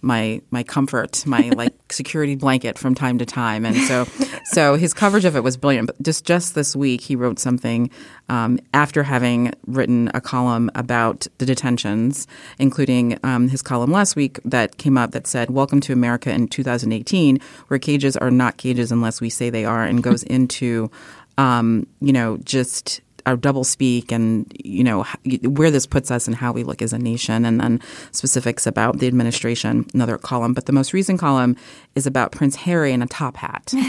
Speaker 3: my my comfort, my like security blanket from time to time. And so so his coverage of it was brilliant. But just just this week, he wrote something um, after having written a column about the detentions, including um, his column last week that came up that said, "Welcome to America in 2018, where cages are not cages unless we say they are," and goes into um, you know just our double speak and you know where this puts us and how we look as a nation and then specifics about the administration another column. But the most recent column is about prince harry in a top hat.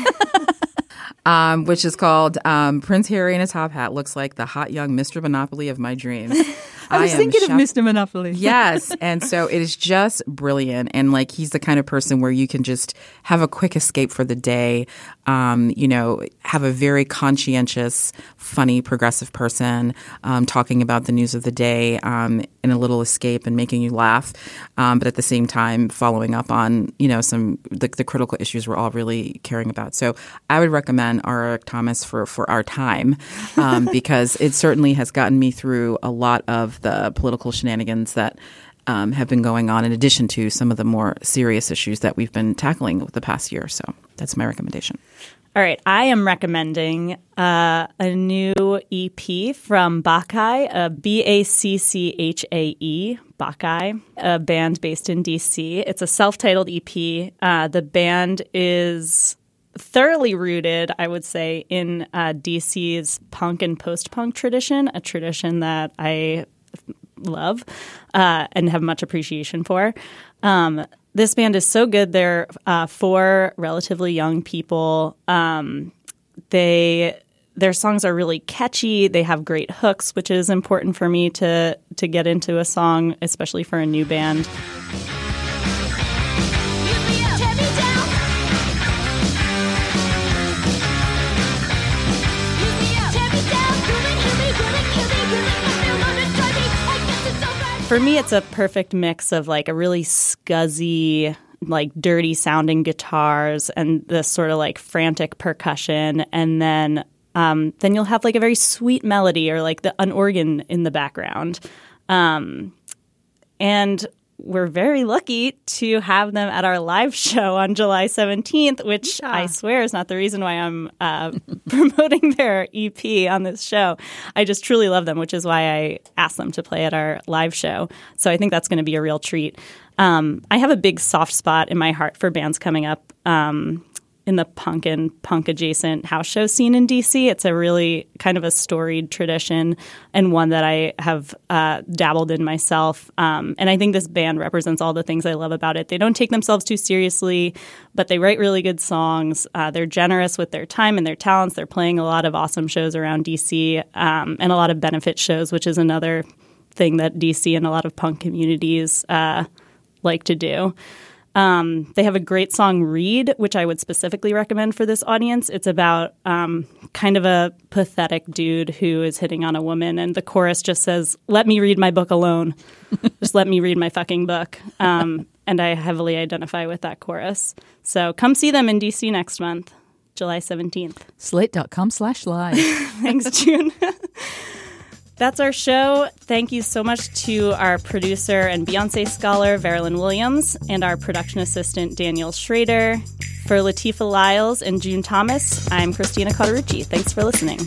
Speaker 3: Um, which is called um, prince harry in a top hat looks like the hot young mr monopoly of my dreams
Speaker 4: I was I thinking of Mr. Monopoly.
Speaker 3: yes. And so it is just brilliant. And like he's the kind of person where you can just have a quick escape for the day, um, you know, have a very conscientious, funny, progressive person um, talking about the news of the day um, in a little escape and making you laugh. Um, but at the same time, following up on, you know, some the, the critical issues we're all really caring about. So I would recommend. Eric Thomas for, for our time um, because it certainly has gotten me through a lot of the political shenanigans that um, have been going on, in addition to some of the more serious issues that we've been tackling with the past year. So that's my recommendation.
Speaker 2: All right, I am recommending uh, a new EP from Bacchae, uh, B A C C H A E, Bacchae, a band based in DC. It's a self titled EP. Uh, the band is thoroughly rooted, I would say, in uh, DC's punk and post punk tradition, a tradition that I love uh, and have much appreciation for. Um, this band is so good. They're uh, four relatively young people. Um, they their songs are really catchy. They have great hooks, which is important for me to to get into a song, especially for a new band. For me, it's a perfect mix of like a really scuzzy, like dirty sounding guitars and this sort of like frantic percussion, and then um, then you'll have like a very sweet melody or like the an organ in the background. Um, and we're very lucky to have them at our live show on July 17th, which I swear is not the reason why I'm uh, promoting their EP on this show. I just truly love them, which is why I asked them to play at our live show. So I think that's going to be a real treat. Um, I have a big soft spot in my heart for bands coming up. Um, in the punk and punk adjacent house show scene in DC. It's a really kind of a storied tradition and one that I have uh, dabbled in myself. Um, and I think this band represents all the things I love about it. They don't take themselves too seriously, but they write really good songs. Uh, they're generous with their time and their talents. They're playing a lot of awesome shows around DC um, and a lot of benefit shows, which is another thing that DC and a lot of punk communities uh, like to do. Um, they have a great song, Read, which I would specifically recommend for this audience. It's about um, kind of a pathetic dude who is hitting on a woman, and the chorus just says, Let me read my book alone. just let me read my fucking book. Um, and I heavily identify with that chorus. So come see them in DC next month, July 17th.
Speaker 4: Slate.com slash live.
Speaker 2: Thanks, June. That's our show. Thank you so much to our producer and Beyonce scholar, Veralyn Williams, and our production assistant, Daniel Schroeder. For Latifa Lyles and June Thomas, I'm Christina Cauterucci. Thanks for listening.